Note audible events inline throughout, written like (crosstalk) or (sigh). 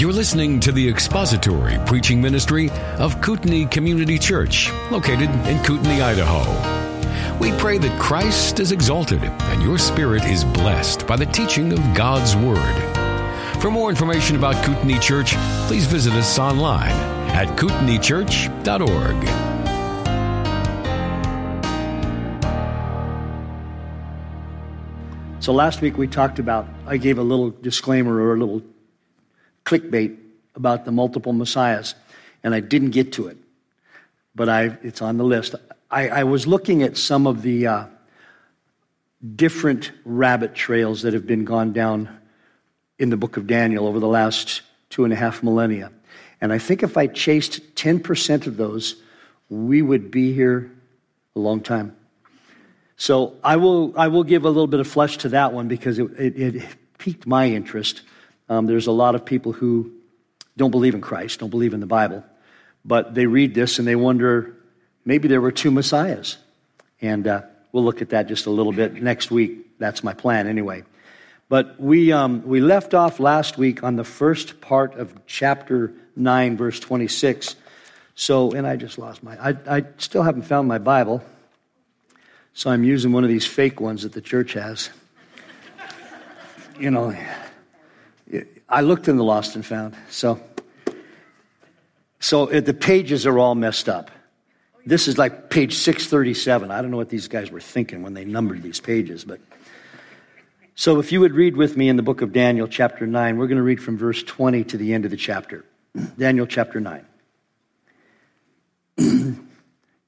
You're listening to the expository preaching ministry of Kootenai Community Church, located in Kootenai, Idaho. We pray that Christ is exalted and your spirit is blessed by the teaching of God's Word. For more information about Kootenai Church, please visit us online at kootenaichurch.org. So last week we talked about, I gave a little disclaimer or a little clickbait about the multiple messiahs, and I didn't get to it, but I, it's on the list. I, I was looking at some of the uh, different rabbit trails that have been gone down in the book of Daniel over the last two and a half millennia. And I think if I chased 10% of those, we would be here a long time. So I will, I will give a little bit of flesh to that one because it, it, it piqued my interest. Um, there's a lot of people who don't believe in Christ, don't believe in the Bible, but they read this and they wonder maybe there were two messiahs. And uh, we'll look at that just a little bit next week. That's my plan anyway. But we, um, we left off last week on the first part of chapter 9, verse 26. So, and I just lost my, I, I still haven't found my Bible. So I'm using one of these fake ones that the church has. You know, I looked in the lost and found. So, so the pages are all messed up. This is like page 637. I don't know what these guys were thinking when they numbered these pages, but so if you would read with me in the book of Daniel, chapter 9, we're going to read from verse 20 to the end of the chapter. (clears throat) Daniel chapter 9. (clears throat)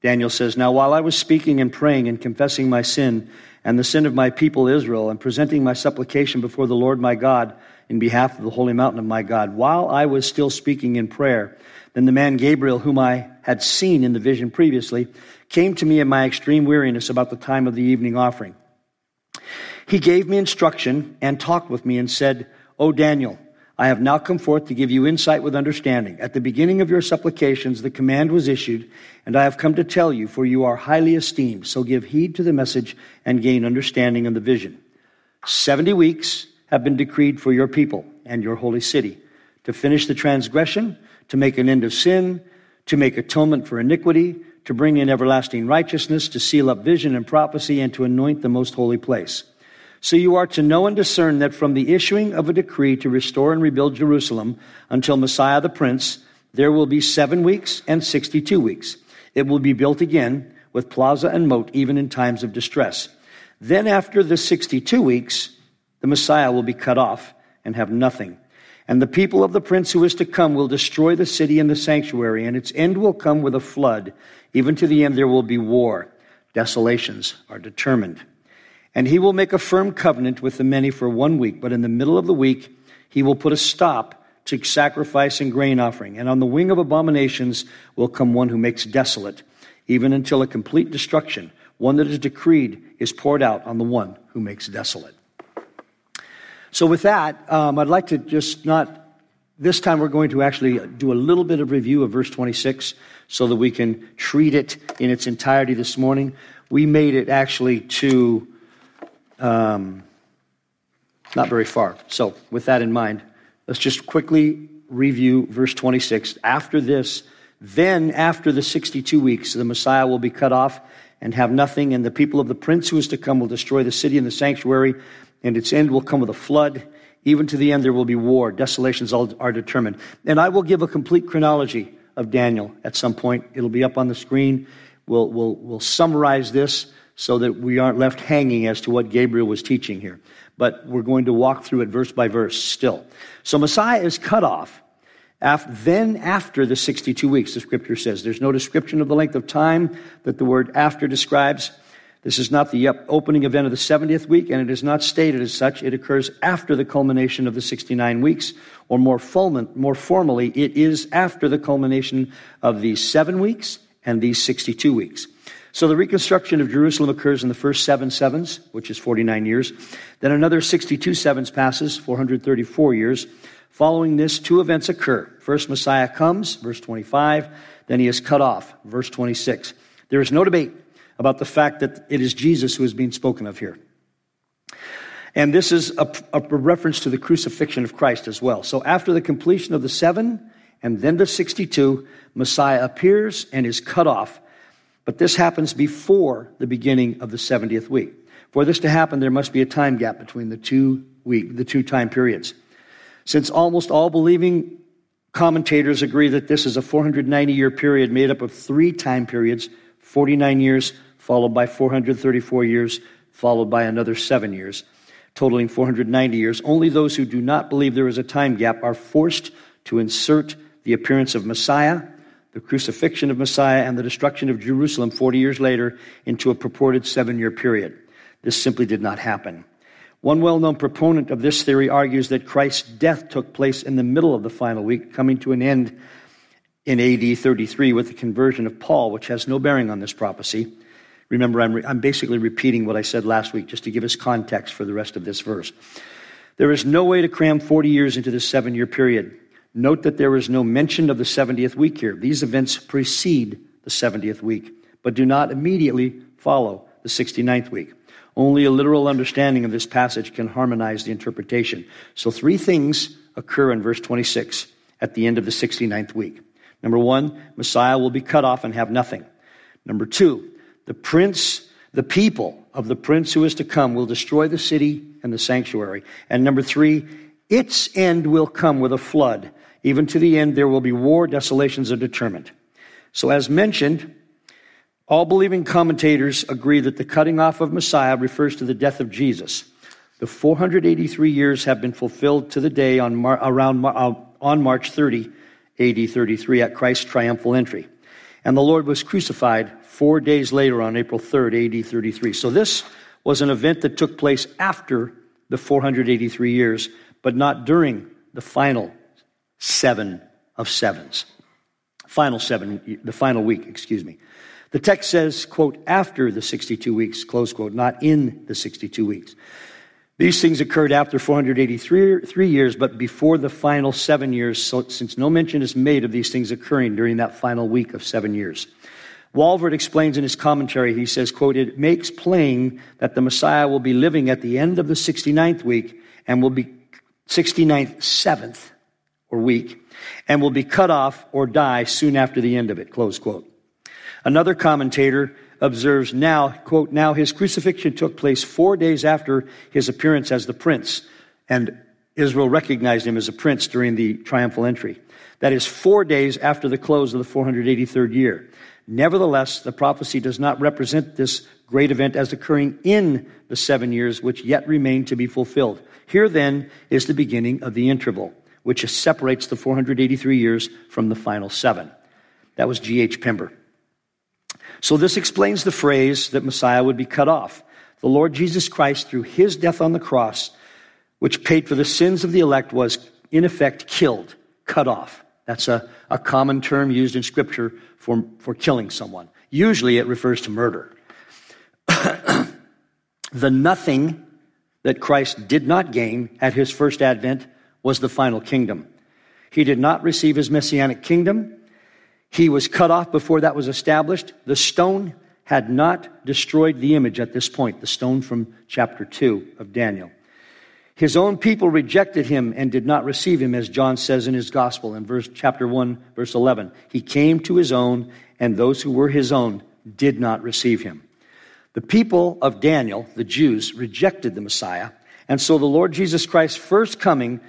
Daniel says, Now while I was speaking and praying and confessing my sin and the sin of my people Israel and presenting my supplication before the Lord my God, in behalf of the holy mountain of my God. While I was still speaking in prayer, then the man Gabriel, whom I had seen in the vision previously, came to me in my extreme weariness about the time of the evening offering. He gave me instruction and talked with me and said, O Daniel, I have now come forth to give you insight with understanding. At the beginning of your supplications, the command was issued, and I have come to tell you, for you are highly esteemed. So give heed to the message and gain understanding of the vision. Seventy weeks have been decreed for your people and your holy city to finish the transgression, to make an end of sin, to make atonement for iniquity, to bring in everlasting righteousness, to seal up vision and prophecy, and to anoint the most holy place. So you are to know and discern that from the issuing of a decree to restore and rebuild Jerusalem until Messiah the Prince, there will be seven weeks and 62 weeks. It will be built again with plaza and moat, even in times of distress. Then, after the 62 weeks, the Messiah will be cut off and have nothing. And the people of the prince who is to come will destroy the city and the sanctuary, and its end will come with a flood. Even to the end there will be war. Desolations are determined. And he will make a firm covenant with the many for one week, but in the middle of the week he will put a stop to sacrifice and grain offering. And on the wing of abominations will come one who makes desolate, even until a complete destruction, one that is decreed, is poured out on the one who makes desolate. So, with that, um, I'd like to just not, this time we're going to actually do a little bit of review of verse 26 so that we can treat it in its entirety this morning. We made it actually to um, not very far. So, with that in mind, let's just quickly review verse 26. After this, then after the 62 weeks, the Messiah will be cut off and have nothing, and the people of the prince who is to come will destroy the city and the sanctuary and its end will come with a flood. Even to the end, there will be war. Desolations are determined. And I will give a complete chronology of Daniel at some point. It'll be up on the screen. We'll, we'll, we'll summarize this so that we aren't left hanging as to what Gabriel was teaching here. But we're going to walk through it verse by verse still. So Messiah is cut off. Then after the 62 weeks, the scripture says. There's no description of the length of time that the word after describes. This is not the opening event of the 70th week, and it is not stated as such. It occurs after the culmination of the 69 weeks, or more, formally, it is after the culmination of these seven weeks and these 62 weeks. So the reconstruction of Jerusalem occurs in the first seven sevens, which is 49 years. Then another 62 sevens passes, 434 years. Following this, two events occur. First, Messiah comes, verse 25. Then he is cut off, verse 26. There is no debate about the fact that it is Jesus who is being spoken of here. And this is a, a, reference to the crucifixion of Christ as well. So after the completion of the seven and then the 62, Messiah appears and is cut off. But this happens before the beginning of the 70th week. For this to happen, there must be a time gap between the two week, the two time periods. Since almost all believing commentators agree that this is a 490 year period made up of three time periods 49 years, followed by 434 years, followed by another seven years totaling 490 years, only those who do not believe there is a time gap are forced to insert the appearance of Messiah, the crucifixion of Messiah, and the destruction of Jerusalem 40 years later into a purported seven year period. This simply did not happen. One well known proponent of this theory argues that Christ's death took place in the middle of the final week, coming to an end in AD 33 with the conversion of Paul, which has no bearing on this prophecy. Remember, I'm, re- I'm basically repeating what I said last week just to give us context for the rest of this verse. There is no way to cram 40 years into this seven year period. Note that there is no mention of the 70th week here. These events precede the 70th week, but do not immediately follow the 69th week. Only a literal understanding of this passage can harmonize the interpretation. So, three things occur in verse 26 at the end of the 69th week. Number one, Messiah will be cut off and have nothing. Number two, the prince, the people of the prince who is to come will destroy the city and the sanctuary. And number three, its end will come with a flood. Even to the end, there will be war, desolations are determined. So, as mentioned, all believing commentators agree that the cutting off of Messiah refers to the death of Jesus. The 483 years have been fulfilled to the day on Mar- around uh, on March 30, AD 33, at Christ's triumphal entry. And the Lord was crucified four days later on April 3rd, AD 33. So this was an event that took place after the 483 years, but not during the final seven of sevens. Final seven, the final week, excuse me. The text says, quote, after the 62 weeks, close quote, not in the 62 weeks. These things occurred after 483 three years, but before the final seven years, so, since no mention is made of these things occurring during that final week of seven years. Walvoord explains in his commentary, he says, quote, it makes plain that the Messiah will be living at the end of the 69th week and will be 69th, seventh or week, and will be cut off or die soon after the end of it, close quote. Another commentator observes now, quote, now his crucifixion took place four days after his appearance as the prince, and Israel recognized him as a prince during the triumphal entry. That is four days after the close of the 483rd year. Nevertheless, the prophecy does not represent this great event as occurring in the seven years which yet remain to be fulfilled. Here then is the beginning of the interval, which separates the 483 years from the final seven. That was G.H. Pember. So this explains the phrase that Messiah would be cut off. The Lord Jesus Christ, through his death on the cross, which paid for the sins of the elect, was in effect killed, cut off. That's a, a common term used in Scripture for, for killing someone. Usually it refers to murder. (coughs) the nothing that Christ did not gain at his first advent was the final kingdom. He did not receive his messianic kingdom. He was cut off before that was established. The stone had not destroyed the image at this point, the stone from chapter 2 of Daniel. His own people rejected him and did not receive him, as John says in his gospel in verse, chapter 1, verse 11. He came to his own, and those who were his own did not receive him. The people of Daniel, the Jews, rejected the Messiah, and so the Lord Jesus Christ's first coming,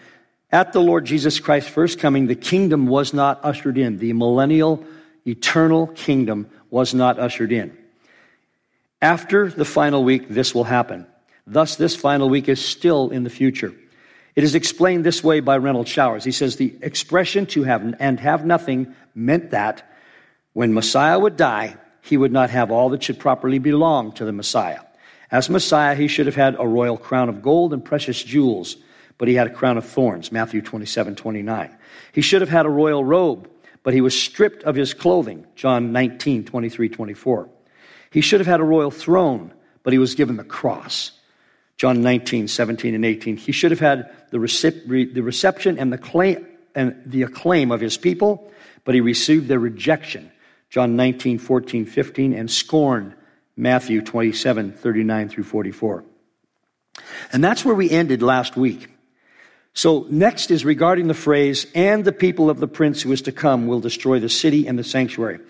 at the Lord Jesus Christ's first coming, the kingdom was not ushered in. The millennial, eternal kingdom was not ushered in. After the final week, this will happen. Thus, this final week is still in the future. It is explained this way by Renald Showers. He says the expression to have and have nothing meant that when Messiah would die, he would not have all that should properly belong to the Messiah. As Messiah, he should have had a royal crown of gold and precious jewels, but he had a crown of thorns, Matthew 27, 29. He should have had a royal robe, but he was stripped of his clothing, John 19, 23, 24. He should have had a royal throne, but he was given the cross, John 19, 17, and 18. He should have had the, recep- the reception and the, claim, and the acclaim of his people, but he received their rejection. John 19, 14, 15, and scorn. Matthew 27, 39 through 44. And that's where we ended last week. So next is regarding the phrase, and the people of the prince who is to come will destroy the city and the sanctuary.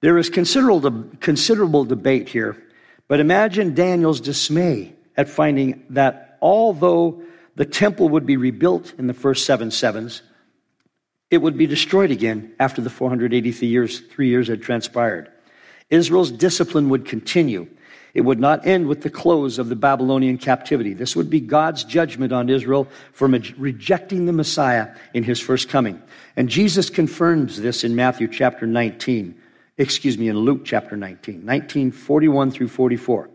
There is considerable, considerable debate here, but imagine Daniel's dismay at finding that although the temple would be rebuilt in the first seven sevens, it would be destroyed again after the 483 years, three years had transpired. Israel's discipline would continue. It would not end with the close of the Babylonian captivity. This would be God's judgment on Israel for rejecting the Messiah in his first coming. And Jesus confirms this in Matthew chapter 19, excuse me, in Luke chapter 19, 19, 41 through 44.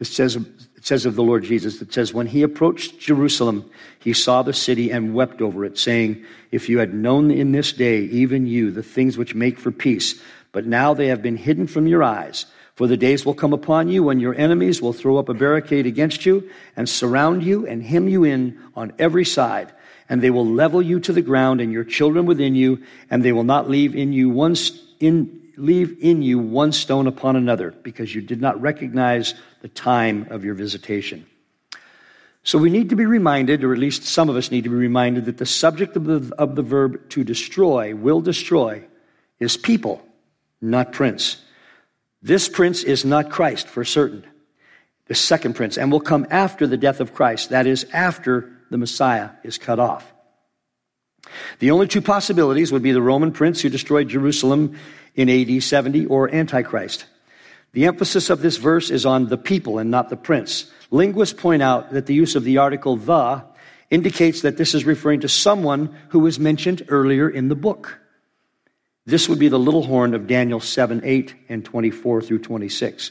It says, it says of the Lord Jesus, it says, When he approached Jerusalem, he saw the city and wept over it, saying, If you had known in this day, even you, the things which make for peace, but now they have been hidden from your eyes. For the days will come upon you when your enemies will throw up a barricade against you and surround you and hem you in on every side. And they will level you to the ground and your children within you, and they will not leave in you one in, leave in you one stone upon another, because you did not recognize the time of your visitation. So we need to be reminded, or at least some of us need to be reminded, that the subject of the, of the verb to destroy, will destroy, is people, not prince. This prince is not Christ for certain. The second prince, and will come after the death of Christ, that is, after the Messiah is cut off. The only two possibilities would be the Roman prince who destroyed Jerusalem in AD 70 or Antichrist. The emphasis of this verse is on the people and not the prince. Linguists point out that the use of the article the indicates that this is referring to someone who was mentioned earlier in the book. This would be the little horn of Daniel 7, 8, and 24 through 26.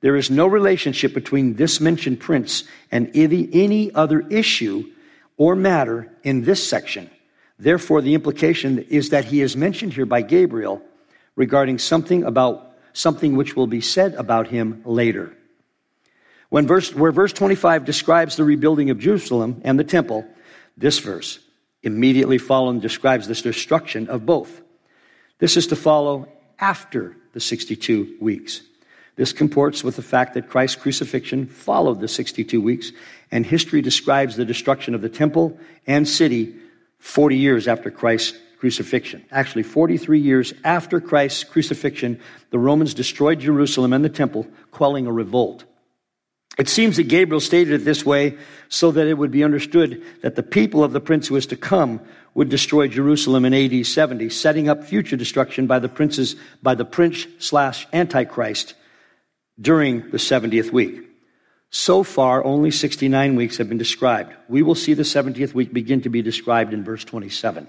There is no relationship between this mentioned prince and any other issue or matter in this section. Therefore, the implication is that he is mentioned here by Gabriel regarding something about something which will be said about him later. When verse, where verse 25 describes the rebuilding of Jerusalem and the temple, this verse immediately following describes this destruction of both. This is to follow after the 62 weeks. This comports with the fact that Christ's crucifixion followed the 62 weeks, and history describes the destruction of the temple and city 40 years after Christ's crucifixion. Actually, 43 years after Christ's crucifixion, the Romans destroyed Jerusalem and the temple, quelling a revolt. It seems that Gabriel stated it this way so that it would be understood that the people of the prince who is to come would destroy Jerusalem in AD 70, setting up future destruction by the princes, by the prince slash antichrist during the 70th week. So far, only 69 weeks have been described. We will see the 70th week begin to be described in verse 27.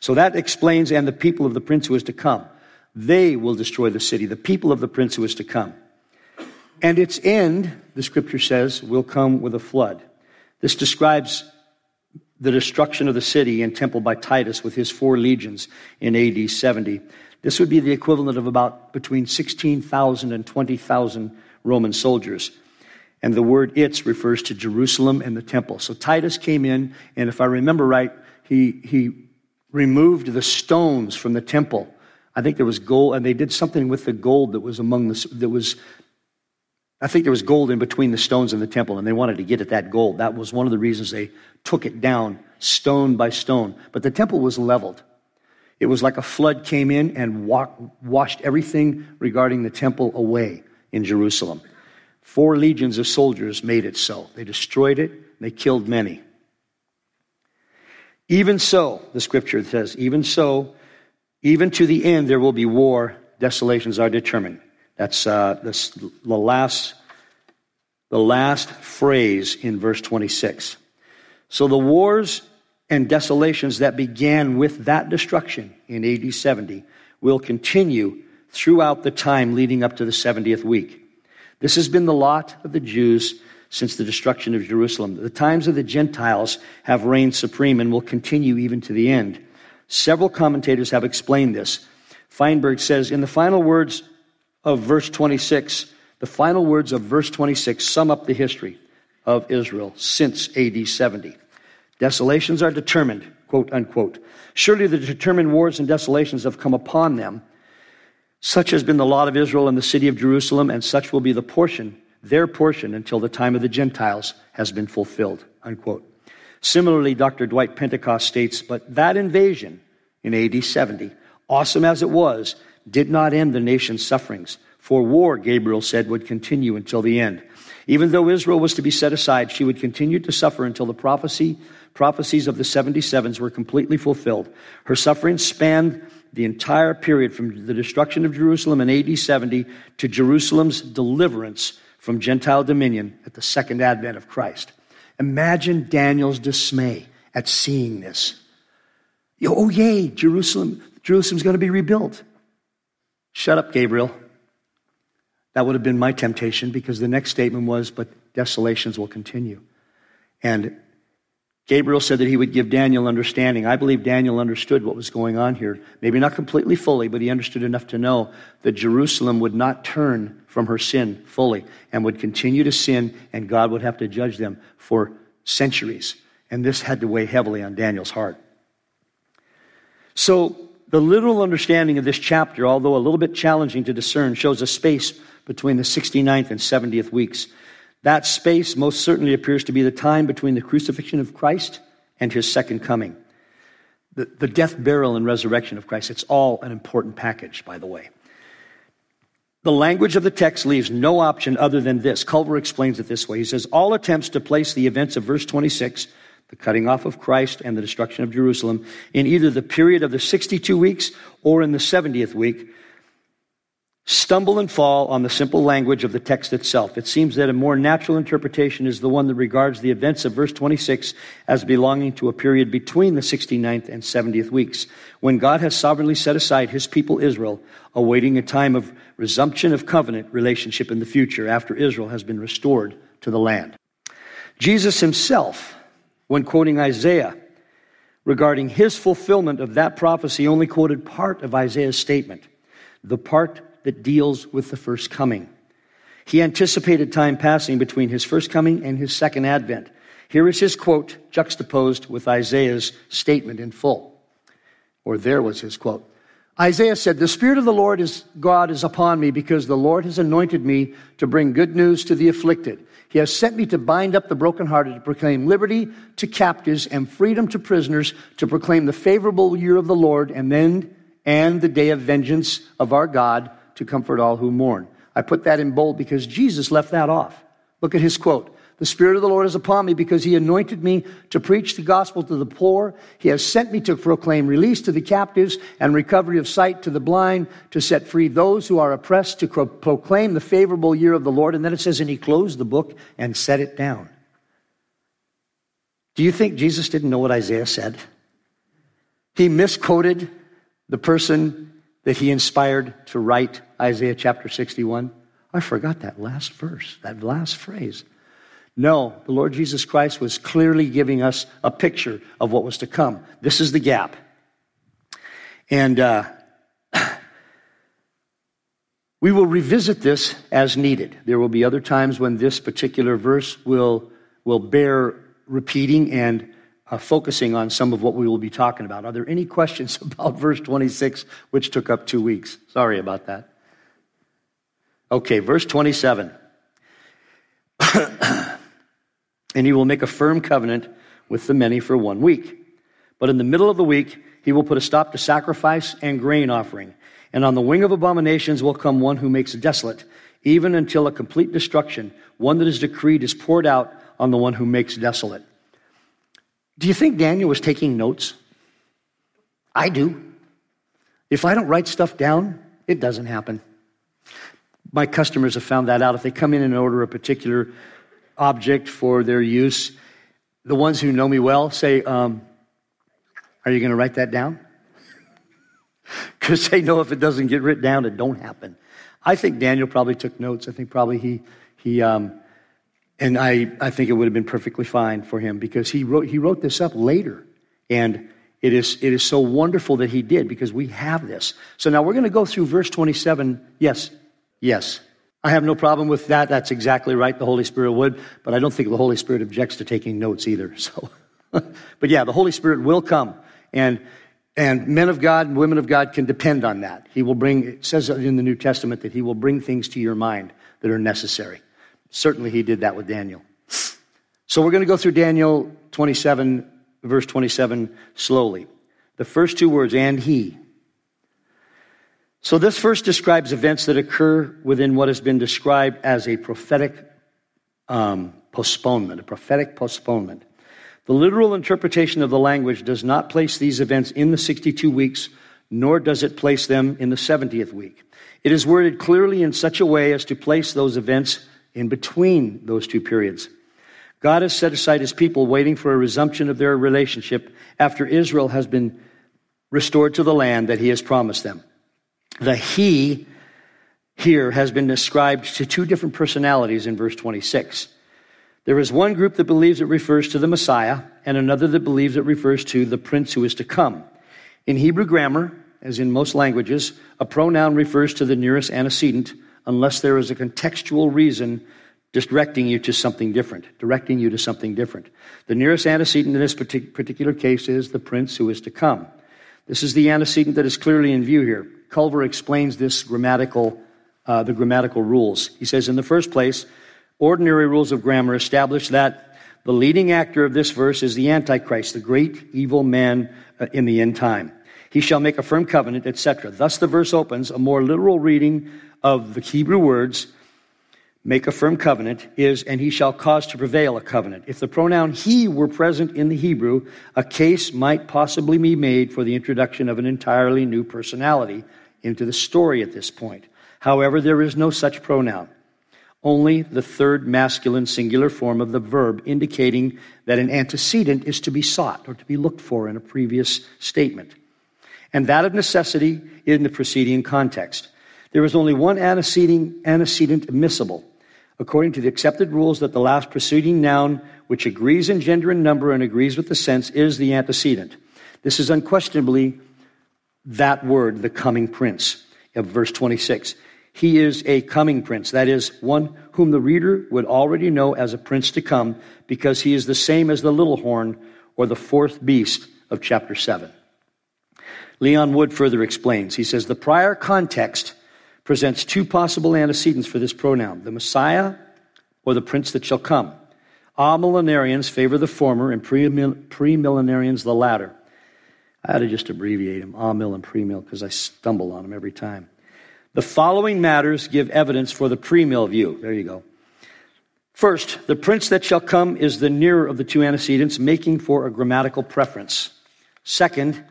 So that explains, and the people of the prince who is to come. They will destroy the city, the people of the prince who is to come. And its end, the scripture says, will come with a flood. This describes the destruction of the city and temple by Titus with his four legions in AD 70. This would be the equivalent of about between 16,000 and 20,000 Roman soldiers. And the word its refers to Jerusalem and the temple. So Titus came in, and if I remember right, he, he removed the stones from the temple. I think there was gold, and they did something with the gold that was among the, that was I think there was gold in between the stones in the temple, and they wanted to get at that gold. That was one of the reasons they took it down stone by stone. But the temple was leveled. It was like a flood came in and washed everything regarding the temple away in Jerusalem. Four legions of soldiers made it so. They destroyed it, they killed many. Even so, the scripture says, even so, even to the end there will be war, desolations are determined. That's uh, this, the, last, the last phrase in verse 26. So the wars and desolations that began with that destruction in AD 70 will continue throughout the time leading up to the 70th week. This has been the lot of the Jews since the destruction of Jerusalem. The times of the Gentiles have reigned supreme and will continue even to the end. Several commentators have explained this. Feinberg says, in the final words of verse 26, the final words of verse 26 sum up the history of Israel since AD 70. Desolations are determined, quote unquote. Surely the determined wars and desolations have come upon them. Such has been the lot of Israel and the city of Jerusalem, and such will be the portion their portion until the time of the Gentiles has been fulfilled. Unquote. Similarly, Dr. Dwight Pentecost states, but that invasion in AD 70, awesome as it was, did not end the nation's sufferings. For war, Gabriel said, would continue until the end. Even though Israel was to be set aside, she would continue to suffer until the prophecy, prophecies of the 77s were completely fulfilled. Her suffering spanned the entire period from the destruction of Jerusalem in AD 70 to Jerusalem's deliverance from Gentile dominion at the second advent of Christ. Imagine Daniel's dismay at seeing this. Oh, yay, Jerusalem, Jerusalem's going to be rebuilt. Shut up, Gabriel. That would have been my temptation because the next statement was, but desolations will continue. And Gabriel said that he would give Daniel understanding. I believe Daniel understood what was going on here. Maybe not completely fully, but he understood enough to know that Jerusalem would not turn from her sin fully and would continue to sin, and God would have to judge them for centuries. And this had to weigh heavily on Daniel's heart. So, the literal understanding of this chapter, although a little bit challenging to discern, shows a space between the 69th and 70th weeks. That space most certainly appears to be the time between the crucifixion of Christ and his second coming. The, the death, burial, and resurrection of Christ, it's all an important package, by the way. The language of the text leaves no option other than this. Culver explains it this way. He says, All attempts to place the events of verse 26, the cutting off of Christ and the destruction of Jerusalem, in either the period of the 62 weeks or in the 70th week stumble and fall on the simple language of the text itself. It seems that a more natural interpretation is the one that regards the events of verse 26 as belonging to a period between the 69th and 70th weeks, when God has sovereignly set aside his people Israel, awaiting a time of resumption of covenant relationship in the future after Israel has been restored to the land. Jesus himself, when quoting Isaiah, regarding his fulfillment of that prophecy, he only quoted part of Isaiah's statement. The part that deals with the first coming. He anticipated time passing between his first coming and his second advent. Here is his quote juxtaposed with Isaiah's statement in full. Or there was his quote. Isaiah said, The Spirit of the Lord is God is upon me because the Lord has anointed me to bring good news to the afflicted. He has sent me to bind up the brokenhearted, to proclaim liberty to captives and freedom to prisoners, to proclaim the favorable year of the Lord and then and the day of vengeance of our God to comfort all who mourn. I put that in bold because Jesus left that off. Look at his quote. The Spirit of the Lord is upon me because He anointed me to preach the gospel to the poor. He has sent me to proclaim release to the captives and recovery of sight to the blind, to set free those who are oppressed, to proclaim the favorable year of the Lord. And then it says, and He closed the book and set it down. Do you think Jesus didn't know what Isaiah said? He misquoted the person that he inspired to write Isaiah chapter 61? I forgot that last verse, that last phrase. No, the Lord Jesus Christ was clearly giving us a picture of what was to come. This is the gap. And uh, (clears throat) we will revisit this as needed. There will be other times when this particular verse will, will bear repeating and uh, focusing on some of what we will be talking about. Are there any questions (laughs) about verse 26, which took up two weeks? Sorry about that. Okay, verse 27. (clears throat) and he will make a firm covenant with the many for one week. But in the middle of the week, he will put a stop to sacrifice and grain offering. And on the wing of abominations will come one who makes desolate, even until a complete destruction, one that is decreed, is poured out on the one who makes desolate. Do you think Daniel was taking notes? I do. If I don't write stuff down, it doesn't happen. My customers have found that out. If they come in and order a particular object for their use, the ones who know me well say, um, Are you going to write that down? (laughs) Because they know if it doesn't get written down, it don't happen. I think Daniel probably took notes. I think probably he, he um, and I, I think it would have been perfectly fine for him because he wrote, he wrote this up later. And it is, it is so wonderful that he did because we have this. So now we're going to go through verse 27. Yes, yes. I have no problem with that. That's exactly right. The Holy Spirit would, but I don't think the Holy Spirit objects to taking notes either. (laughs) So, but yeah, the Holy Spirit will come. And, and men of God and women of God can depend on that. He will bring, it says in the New Testament that he will bring things to your mind that are necessary. Certainly, he did that with Daniel. So, we're going to go through Daniel 27, verse 27, slowly. The first two words, and he. So, this verse describes events that occur within what has been described as a prophetic um, postponement, a prophetic postponement. The literal interpretation of the language does not place these events in the 62 weeks, nor does it place them in the 70th week. It is worded clearly in such a way as to place those events in between those two periods. God has set aside his people waiting for a resumption of their relationship after Israel has been restored to the land that he has promised them. The he here has been described to two different personalities in verse 26. There is one group that believes it refers to the Messiah, and another that believes it refers to the prince who is to come. In Hebrew grammar, as in most languages, a pronoun refers to the nearest antecedent unless there is a contextual reason directing you to something different, directing you to something different. The nearest antecedent in this particular case is the prince who is to come. This is the antecedent that is clearly in view here. Culver explains this grammatical, uh, the grammatical rules. He says, in the first place, Ordinary rules of grammar establish that the leading actor of this verse is the Antichrist, the great evil man uh, in the end time. He shall make a firm covenant, etc. Thus the verse opens. A more literal reading of the Hebrew words, make a firm covenant, is, and he shall cause to prevail a covenant. If the pronoun he were present in the Hebrew, a case might possibly be made for the introduction of an entirely new personality into the story at this point. However, there is no such pronoun only the third masculine singular form of the verb, indicating that an antecedent is to be sought or to be looked for in a previous statement. And that of necessity in the preceding context. There is only one antecedent, antecedent admissible, according to the accepted rules that the last preceding noun, which agrees in gender and number and agrees with the sense, is the antecedent. This is unquestionably that word, the coming prince, of verse 26. He is a coming prince, that is, one whom the reader would already know as a prince to come, because he is the same as the little horn or the fourth beast of chapter 7. Leon Wood further explains. He says the prior context presents two possible antecedents for this pronoun the Messiah or the prince that shall come. Amillenarians favor the former and premillenarians the latter. I ought to just abbreviate them, amil and premill, because I stumble on them every time. The following matters give evidence for the premill view. There you go. First, the prince that shall come is the nearer of the two antecedents, making for a grammatical preference. Second,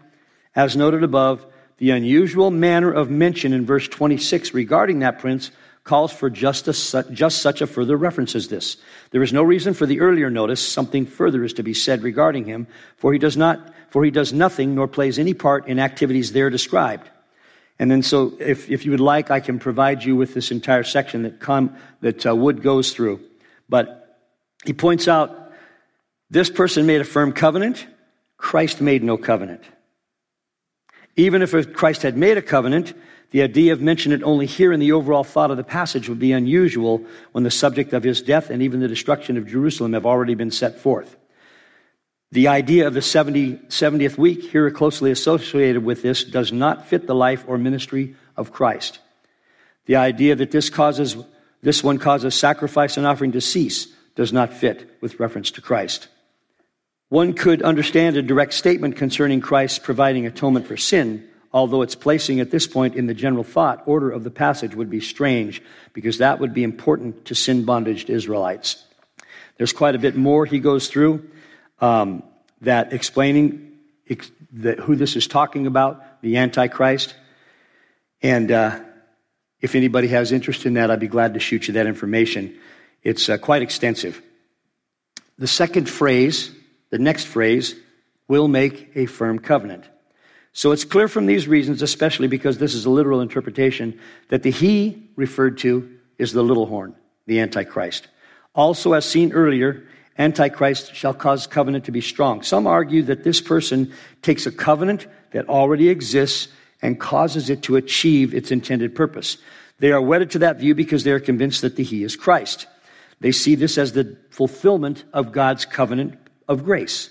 as noted above, the unusual manner of mention in verse 26 regarding that prince calls for just, a, just such a further reference as this. There is no reason for the earlier notice. Something further is to be said regarding him, for he does not, for he does nothing nor plays any part in activities there described. And then, so if, if you would like, I can provide you with this entire section that, that uh, Wood goes through. But he points out this person made a firm covenant, Christ made no covenant. Even if Christ had made a covenant, the idea of mentioning it only here in the overall thought of the passage would be unusual when the subject of his death and even the destruction of Jerusalem have already been set forth. The idea of the 70, 70th week, here closely associated with this, does not fit the life or ministry of Christ. The idea that this causes, this one causes sacrifice and offering to cease does not fit with reference to Christ. One could understand a direct statement concerning Christ providing atonement for sin, although its placing at this point in the general thought order of the passage would be strange, because that would be important to sin bondaged Israelites. There's quite a bit more he goes through um, that explaining ex- that who this is talking about, the Antichrist. And uh, if anybody has interest in that, I'd be glad to shoot you that information. It's uh, quite extensive. The second phrase, the next phrase, will make a firm covenant. So it's clear from these reasons, especially because this is a literal interpretation, that the he referred to is the little horn, the Antichrist. Also, as seen earlier, Antichrist shall cause covenant to be strong. Some argue that this person takes a covenant that already exists and causes it to achieve its intended purpose. They are wedded to that view because they are convinced that the He is Christ. They see this as the fulfillment of God's covenant of grace.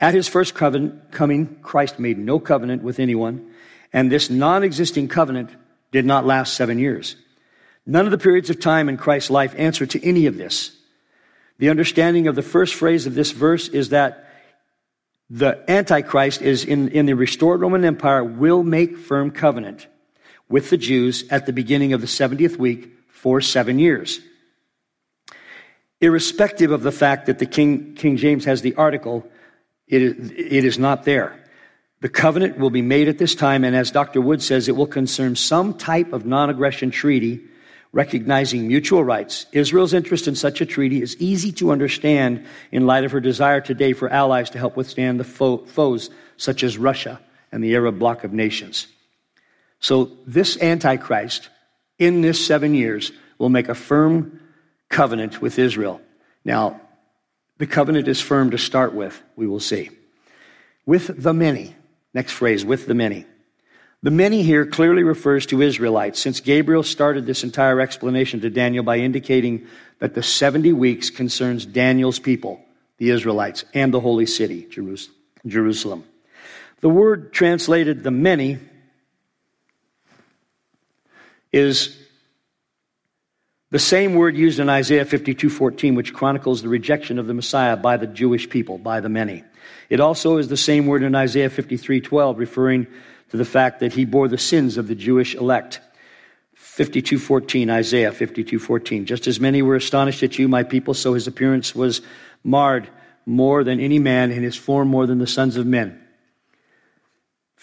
At his first covenant coming, Christ made no covenant with anyone, and this non existing covenant did not last seven years. None of the periods of time in Christ's life answer to any of this. The understanding of the first phrase of this verse is that the Antichrist is in, in the restored Roman Empire will make firm covenant with the Jews at the beginning of the 70th week for seven years. Irrespective of the fact that the King, King James has the article, it, it is not there. The covenant will be made at this time, and as Dr. Wood says, it will concern some type of non aggression treaty recognizing mutual rights. Israel's interest in such a treaty is easy to understand in light of her desire today for allies to help withstand the fo- foes such as Russia and the Arab bloc of nations. So, this Antichrist, in this seven years, will make a firm covenant with Israel. Now, the covenant is firm to start with, we will see. With the many. Next phrase, with the many. The many here clearly refers to Israelites, since Gabriel started this entire explanation to Daniel by indicating that the 70 weeks concerns Daniel's people, the Israelites, and the holy city, Jerusalem. The word translated the many is the same word used in Isaiah 52:14 which chronicles the rejection of the Messiah by the Jewish people, by the many. It also is the same word in Isaiah 53:12 referring to the fact that he bore the sins of the Jewish elect. 52:14 Isaiah 52:14 Just as many were astonished at you my people so his appearance was marred more than any man and his form more than the sons of men.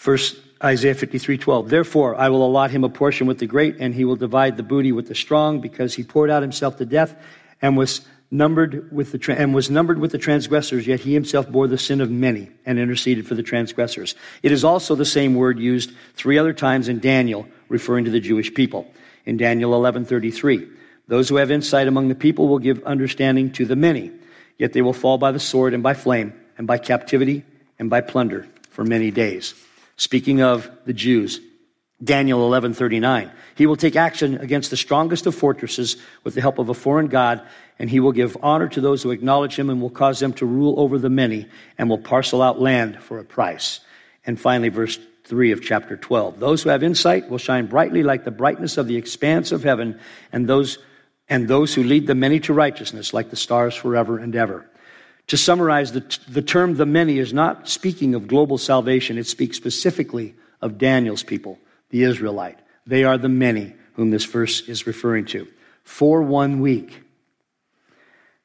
First Isaiah 53:12 Therefore I will allot him a portion with the great and he will divide the booty with the strong because he poured out himself to death and was numbered with the and was numbered with the transgressors, yet he himself bore the sin of many and interceded for the transgressors. It is also the same word used three other times in Daniel, referring to the Jewish people. In Daniel 11:33, those who have insight among the people will give understanding to the many, yet they will fall by the sword and by flame and by captivity and by plunder for many days. Speaking of the Jews, Daniel 11:39. He will take action against the strongest of fortresses with the help of a foreign god, and he will give honor to those who acknowledge him and will cause them to rule over the many and will parcel out land for a price. And finally verse 3 of chapter 12. Those who have insight will shine brightly like the brightness of the expanse of heaven, and those and those who lead the many to righteousness like the stars forever and ever. To summarize, the, the term the many is not speaking of global salvation, it speaks specifically of Daniel's people the Israelite. They are the many whom this verse is referring to. For one week.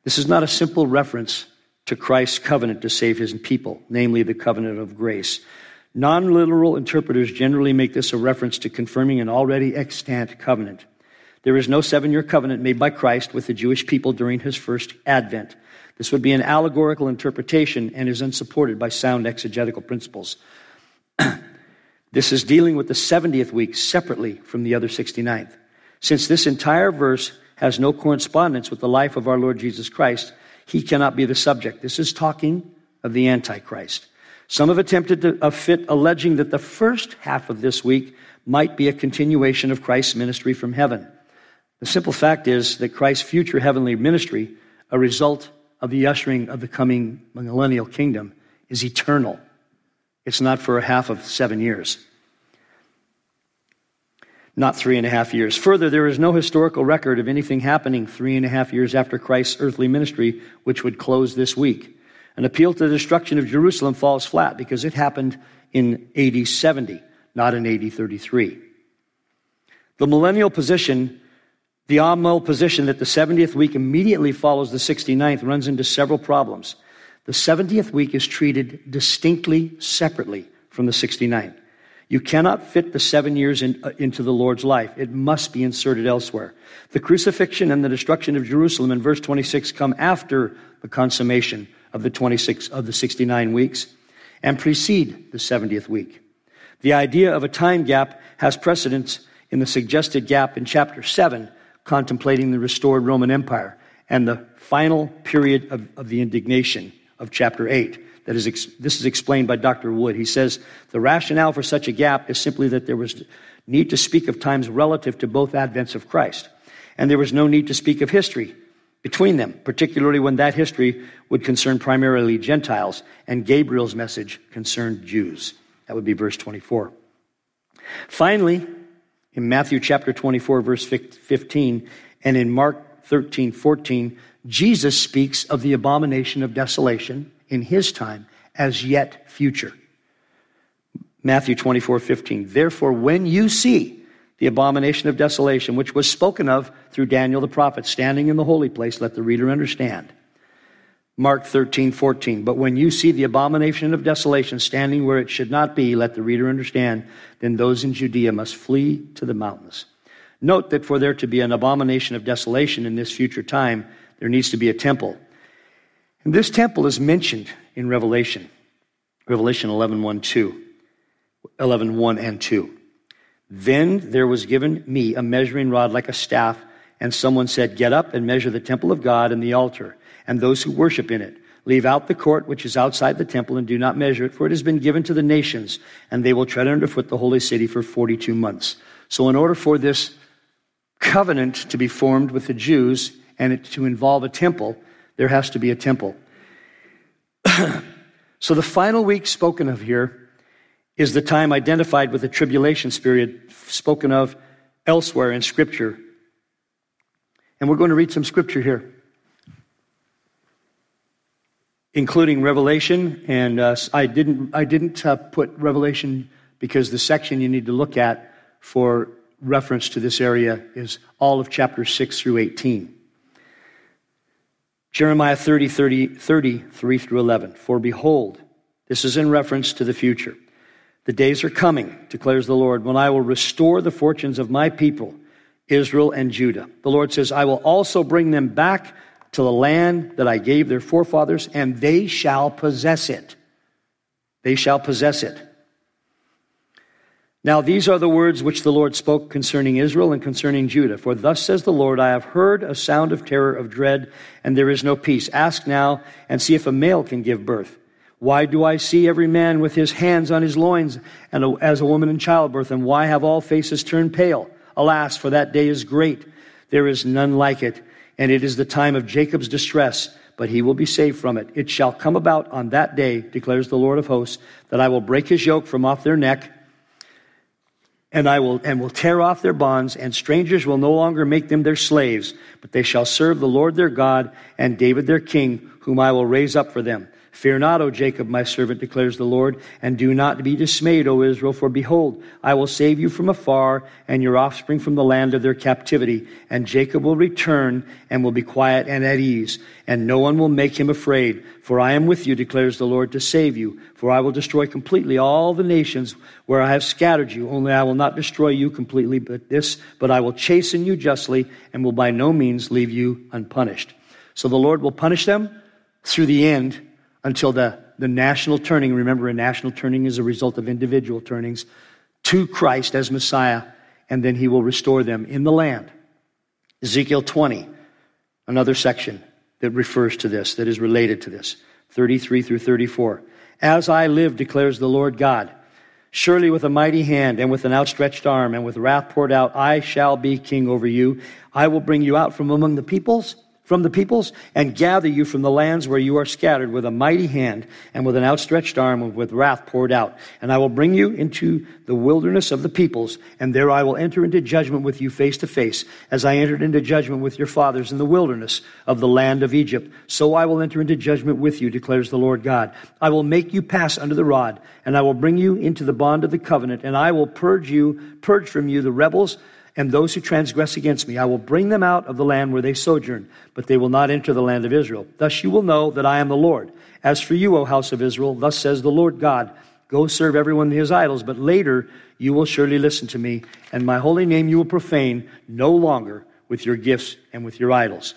This is not a simple reference to Christ's covenant to save his people, namely the covenant of grace. Non literal interpreters generally make this a reference to confirming an already extant covenant. There is no seven year covenant made by Christ with the Jewish people during his first advent. This would be an allegorical interpretation and is unsupported by sound exegetical principles. (clears throat) This is dealing with the 70th week separately from the other 69th. Since this entire verse has no correspondence with the life of our Lord Jesus Christ, he cannot be the subject. This is talking of the Antichrist. Some have attempted to fit alleging that the first half of this week might be a continuation of Christ's ministry from heaven. The simple fact is that Christ's future heavenly ministry, a result of the ushering of the coming millennial kingdom, is eternal. It's not for a half of seven years, not three and a half years. Further, there is no historical record of anything happening three and a half years after Christ's earthly ministry, which would close this week. An appeal to the destruction of Jerusalem falls flat because it happened in AD 70, not in AD 33. The millennial position, the amill position that the 70th week immediately follows the 69th, runs into several problems. The 70th week is treated distinctly separately from the 69th. You cannot fit the seven years in, uh, into the Lord's life. It must be inserted elsewhere. The crucifixion and the destruction of Jerusalem in verse 26 come after the consummation of the 26 of the 69 weeks and precede the 70th week. The idea of a time gap has precedence in the suggested gap in chapter 7, contemplating the restored Roman Empire and the final period of, of the indignation of chapter 8. That is, this is explained by Dr. Wood. He says the rationale for such a gap is simply that there was need to speak of times relative to both advents of Christ. And there was no need to speak of history between them, particularly when that history would concern primarily Gentiles and Gabriel's message concerned Jews. That would be verse 24. Finally, in Matthew chapter 24, verse 15, and in Mark 13, 14, Jesus speaks of the abomination of desolation in his time as yet future. Matthew 24, 15. Therefore, when you see the abomination of desolation, which was spoken of through Daniel the prophet, standing in the holy place, let the reader understand. Mark 13, 14. But when you see the abomination of desolation standing where it should not be, let the reader understand, then those in Judea must flee to the mountains. Note that for there to be an abomination of desolation in this future time, there needs to be a temple. And this temple is mentioned in Revelation, Revelation 11, 1, 2, 11, 1 and 2. Then there was given me a measuring rod like a staff, and someone said, Get up and measure the temple of God and the altar, and those who worship in it. Leave out the court which is outside the temple, and do not measure it, for it has been given to the nations, and they will tread underfoot the holy city for 42 months. So, in order for this covenant to be formed with the Jews and it to involve a temple, there has to be a temple. (clears throat) so, the final week spoken of here is the time identified with the tribulation period spoken of elsewhere in Scripture. And we're going to read some Scripture here, including Revelation. And uh, I didn't, I didn't uh, put Revelation because the section you need to look at for reference to this area is all of chapters 6 through 18. Jeremiah 30, 30, 30 3 through 11. For behold, this is in reference to the future. The days are coming, declares the Lord, when I will restore the fortunes of my people, Israel and Judah. The Lord says, I will also bring them back to the land that I gave their forefathers, and they shall possess it. They shall possess it. Now, these are the words which the Lord spoke concerning Israel and concerning Judah. For thus says the Lord, I have heard a sound of terror, of dread, and there is no peace. Ask now and see if a male can give birth. Why do I see every man with his hands on his loins and as a woman in childbirth? And why have all faces turned pale? Alas, for that day is great. There is none like it. And it is the time of Jacob's distress, but he will be saved from it. It shall come about on that day, declares the Lord of hosts, that I will break his yoke from off their neck and I will and will tear off their bonds, and strangers will no longer make them their slaves, but they shall serve the Lord their God and David their king, whom I will raise up for them. Fear not, O Jacob, my servant, declares the Lord, and do not be dismayed, O Israel, for behold, I will save you from afar, and your offspring from the land of their captivity. And Jacob will return, and will be quiet and at ease, and no one will make him afraid. For I am with you, declares the Lord, to save you. For I will destroy completely all the nations where I have scattered you. Only I will not destroy you completely, but this, but I will chasten you justly, and will by no means leave you unpunished. So the Lord will punish them through the end until the, the national turning. Remember, a national turning is a result of individual turnings to Christ as Messiah, and then he will restore them in the land. Ezekiel 20, another section that refers to this, that is related to this. 33 through 34. As I live, declares the Lord God, surely with a mighty hand and with an outstretched arm and with wrath poured out, I shall be king over you. I will bring you out from among the peoples from the peoples and gather you from the lands where you are scattered with a mighty hand and with an outstretched arm and with wrath poured out. And I will bring you into the wilderness of the peoples, and there I will enter into judgment with you face to face, as I entered into judgment with your fathers in the wilderness of the land of Egypt. So I will enter into judgment with you, declares the Lord God. I will make you pass under the rod, and I will bring you into the bond of the covenant, and I will purge you, purge from you the rebels and those who transgress against me. I will bring them out of the land where they sojourn, but they will not enter the land of Israel. Thus you will know that I am the Lord. As for you, O house of Israel, thus says the Lord God, go serve everyone his idols, but later you will surely listen to me, and my holy name you will profane no longer with your gifts and with your idols.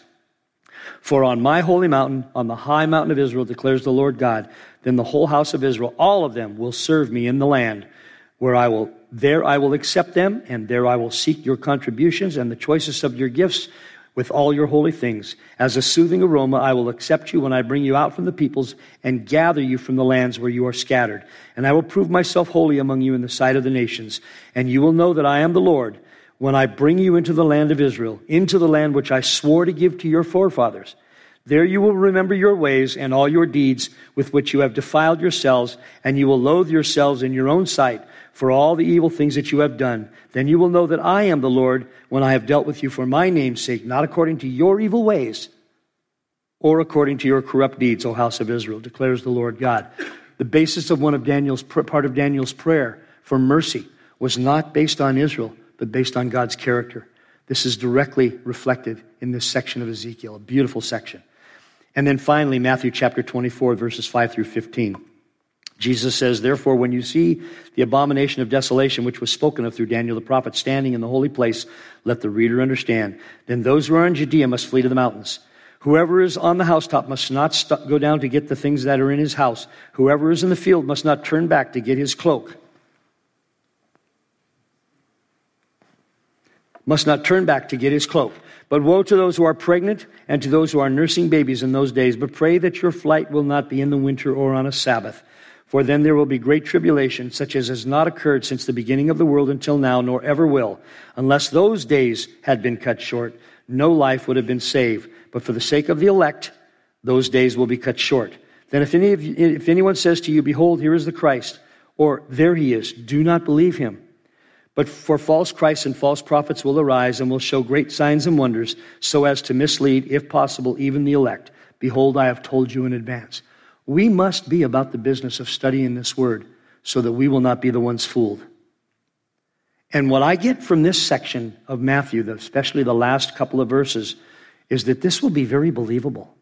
For on my holy mountain, on the high mountain of Israel, declares the Lord God, then the whole house of Israel, all of them, will serve me in the land where I will there I will accept them, and there I will seek your contributions and the choicest of your gifts with all your holy things. As a soothing aroma, I will accept you when I bring you out from the peoples and gather you from the lands where you are scattered. And I will prove myself holy among you in the sight of the nations. And you will know that I am the Lord when I bring you into the land of Israel, into the land which I swore to give to your forefathers. There you will remember your ways and all your deeds with which you have defiled yourselves, and you will loathe yourselves in your own sight for all the evil things that you have done. Then you will know that I am the Lord when I have dealt with you for my name's sake, not according to your evil ways or according to your corrupt deeds, O house of Israel, declares the Lord God. The basis of one of Daniel's part of Daniel's prayer for mercy was not based on Israel, but based on God's character. This is directly reflected in this section of Ezekiel, a beautiful section. And then finally, Matthew chapter 24, verses 5 through 15. Jesus says, Therefore, when you see the abomination of desolation, which was spoken of through Daniel the prophet, standing in the holy place, let the reader understand. Then those who are in Judea must flee to the mountains. Whoever is on the housetop must not st- go down to get the things that are in his house. Whoever is in the field must not turn back to get his cloak. Must not turn back to get his cloak. But woe to those who are pregnant and to those who are nursing babies in those days. But pray that your flight will not be in the winter or on a Sabbath. For then there will be great tribulation, such as has not occurred since the beginning of the world until now, nor ever will. Unless those days had been cut short, no life would have been saved. But for the sake of the elect, those days will be cut short. Then if, any you, if anyone says to you, Behold, here is the Christ, or there he is, do not believe him. But for false Christs and false prophets will arise and will show great signs and wonders, so as to mislead, if possible, even the elect. Behold, I have told you in advance. We must be about the business of studying this word so that we will not be the ones fooled. And what I get from this section of Matthew, especially the last couple of verses, is that this will be very believable.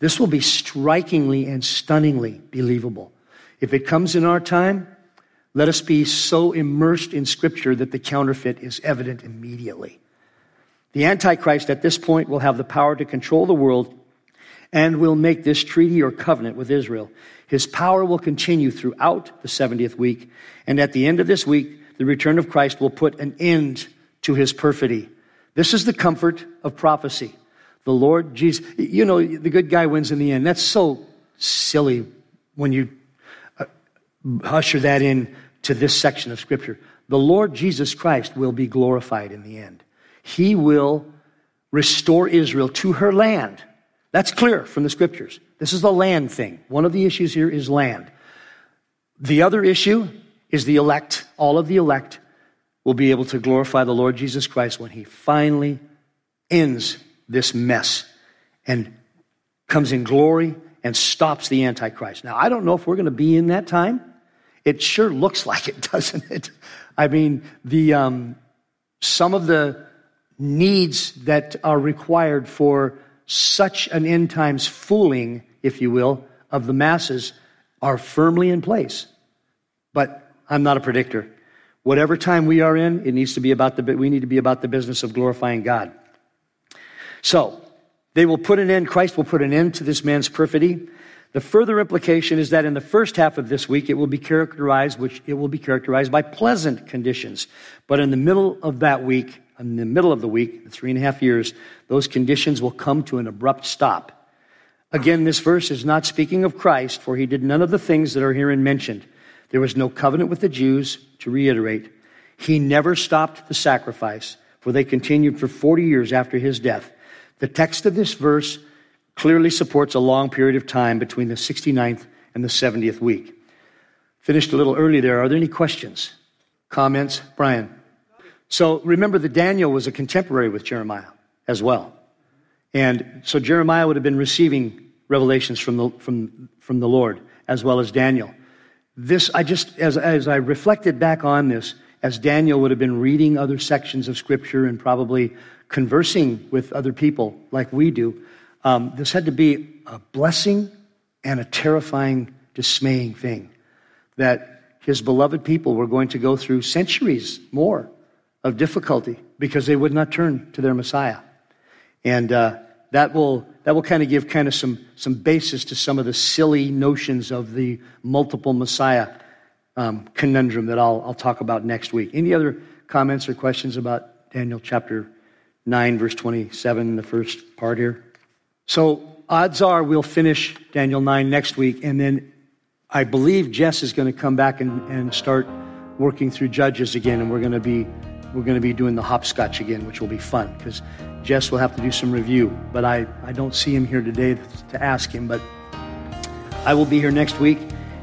This will be strikingly and stunningly believable. If it comes in our time, let us be so immersed in Scripture that the counterfeit is evident immediately. The Antichrist at this point will have the power to control the world and will make this treaty or covenant with Israel. His power will continue throughout the 70th week, and at the end of this week, the return of Christ will put an end to his perfidy. This is the comfort of prophecy. The Lord Jesus, you know, the good guy wins in the end. That's so silly when you uh, usher that in to this section of Scripture. The Lord Jesus Christ will be glorified in the end. He will restore Israel to her land. That's clear from the Scriptures. This is the land thing. One of the issues here is land. The other issue is the elect. All of the elect will be able to glorify the Lord Jesus Christ when he finally ends this mess and comes in glory and stops the Antichrist. Now, I don't know if we're going to be in that time. It sure looks (laughs) like it, doesn't it? I mean, the, um, some of the needs that are required for such an end times fooling, if you will, of the masses are firmly in place. But I'm not a predictor. Whatever time we are in, it needs to be about the, we need to be about the business of glorifying God. So, they will put an end, Christ will put an end to this man's perfidy. The further implication is that in the first half of this week, it will be characterized, which it will be characterized by pleasant conditions. But in the middle of that week, in the middle of the week, the three and a half years, those conditions will come to an abrupt stop. Again, this verse is not speaking of Christ, for he did none of the things that are herein mentioned. There was no covenant with the Jews, to reiterate. He never stopped the sacrifice, for they continued for 40 years after his death. The text of this verse clearly supports a long period of time between the 69th and the 70th week. Finished a little early there. Are there any questions? Comments? Brian? So remember that Daniel was a contemporary with Jeremiah as well. And so Jeremiah would have been receiving revelations from the, from, from the Lord as well as Daniel. This, I just, as, as I reflected back on this, as Daniel would have been reading other sections of Scripture and probably conversing with other people like we do, um, this had to be a blessing and a terrifying, dismaying thing that his beloved people were going to go through centuries more of difficulty because they would not turn to their Messiah. And uh, that will, that will kind of give kind of some, some basis to some of the silly notions of the multiple Messiah um, conundrum that I'll, I'll talk about next week. Any other comments or questions about Daniel chapter 9, verse 27, the first part here? So, odds are we'll finish Daniel 9 next week, and then I believe Jess is going to come back and, and start working through Judges again, and we're going to be we're going to be doing the hopscotch again, which will be fun because Jess will have to do some review, but I, I don't see him here today to ask him. But I will be here next week,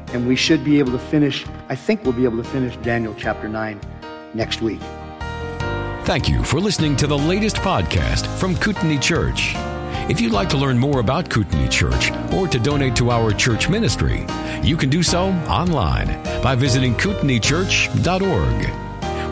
and we should be able to finish, I think we'll be able to finish Daniel chapter 9 next week. Thank you for listening to the latest podcast from Kootenai Church. If you'd like to learn more about Kootenai Church or to donate to our church ministry, you can do so online by visiting kootenaichurch.org.